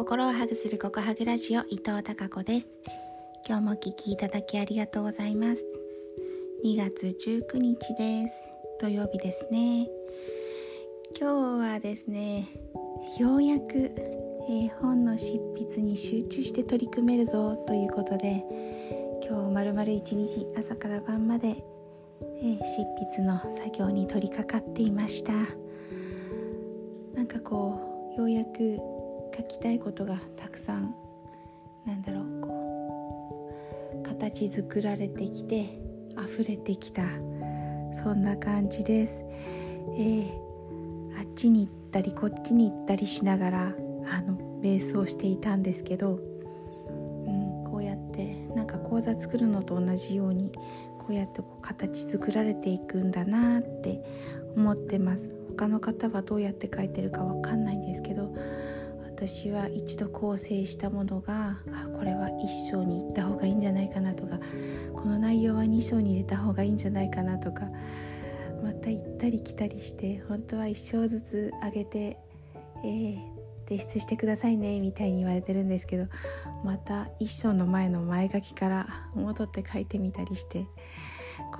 心をハグするココハグラジオ伊藤孝子です。今日もお聞きいただきありがとうございます。2月19日です。土曜日ですね。今日はですねようやく、えー、本の執筆に集中して取り組めるぞということで今日まるまる一日朝から晩まで、えー、執筆の作業に取り掛かっていました。なんかこうようやく書きたいことがたくさんなんだろうこう形作られてきて溢れてきた。そんな感じです、えー、あっちに行ったりこっちに行ったりしながらあの瞑想していたんですけど、うん、こうやってなんか講座作るのと同じようにこうやってこう形作られていくんだなって思ってます。他の方はどうやって書いてるかわかんないんですけど私は一度構成したものがこれは1章に行った方がいいんじゃないかなとかこの内容は2章に入れた方がいいんじゃないかなとかまた行ったり来たりして本当は1章ずつ上げて、えー、提出してくださいねみたいに言われてるんですけどまた1章の前の前書きから戻って書いてみたりして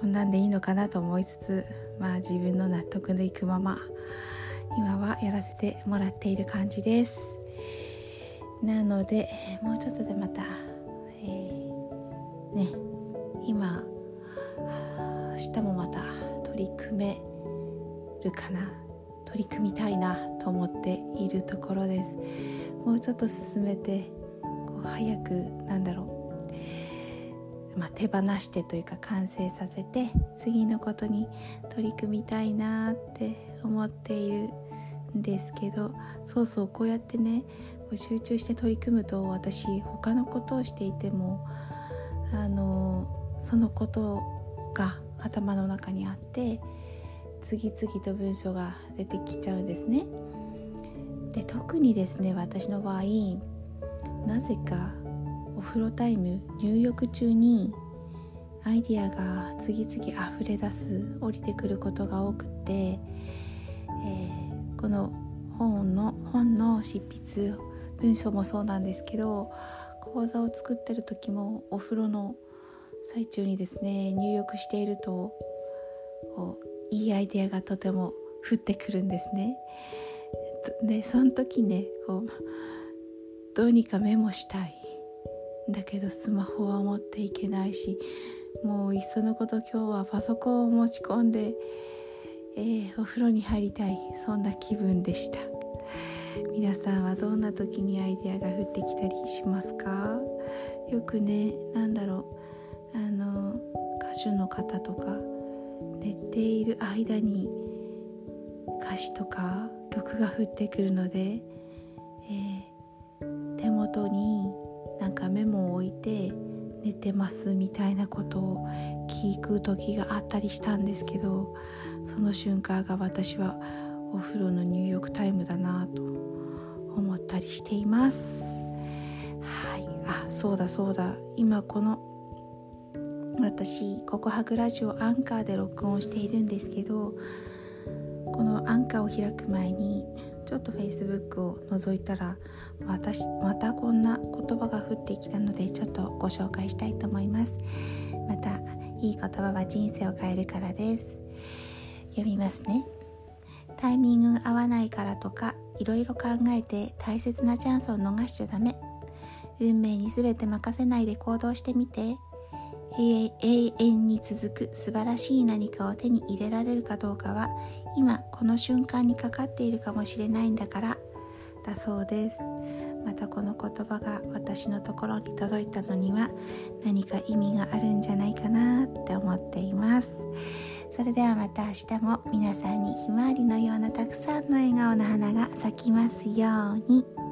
こんなんでいいのかなと思いつつまあ自分の納得のいくまま今はやらせてもらっている感じです。なのでもうちょっとでまた、えー、ね今明日もまた取り組めるかな取り組みたいなと思っているところです。もうちょっと進めてこう早くなんだろう、まあ、手放してというか完成させて次のことに取り組みたいなって思っているですけどそうそうこうやってね集中して取り組むと私他のことをしていてもあのそのことが頭の中にあって次々と文章が出てきちゃうんですね。で特にですね私の場合なぜかお風呂タイム入浴中にアイディアが次々溢れ出す降りてくることが多くって、えー、この本の本の執筆文章もそうなんですけど講座を作ってる時もお風呂の最中にですね入浴しているとこういいアイデアがとても降ってくるんですね。でその時ねこうどうにかメモしたいだけどスマホは持っていけないしもういっそのこと今日はパソコンを持ち込んで、えー、お風呂に入りたい。そんな気分でした。皆さんはどんな時にアイデアが降ってきたりしますか？よくね何だろう。あの歌手の方とか寝ている間に歌詞とか曲が降ってくるので、えー、手元になんかメモを置いて寝てますみたいなことを聞く時があったりしたんですけどその瞬間が私はお風呂の入浴タイムだなと思ったりしています。はい。あそうだそうだ。今この私ココハグラジオアンカーで録音しているんですけどこのアンカーを開く前にちょっと Facebook を覗いたら私またこんな言葉が降ってきたのでちょっとご紹介したいと思います。またいい言葉は人生を変えるからです。読みますね。タイミング合わないからとかいろいろ考えて大切なチャンスを逃しちゃダメ。運命に全て任せないで行動してみて。永遠に続く素晴らしい何かを手に入れられるかどうかは今この瞬間にかかっているかもしれないんだからだそうですまたこの言葉が私のところに届いたのには何か意味があるんじゃないかなって思っていますそれではまた明日も皆さんにひまわりのようなたくさんの笑顔の花が咲きますように。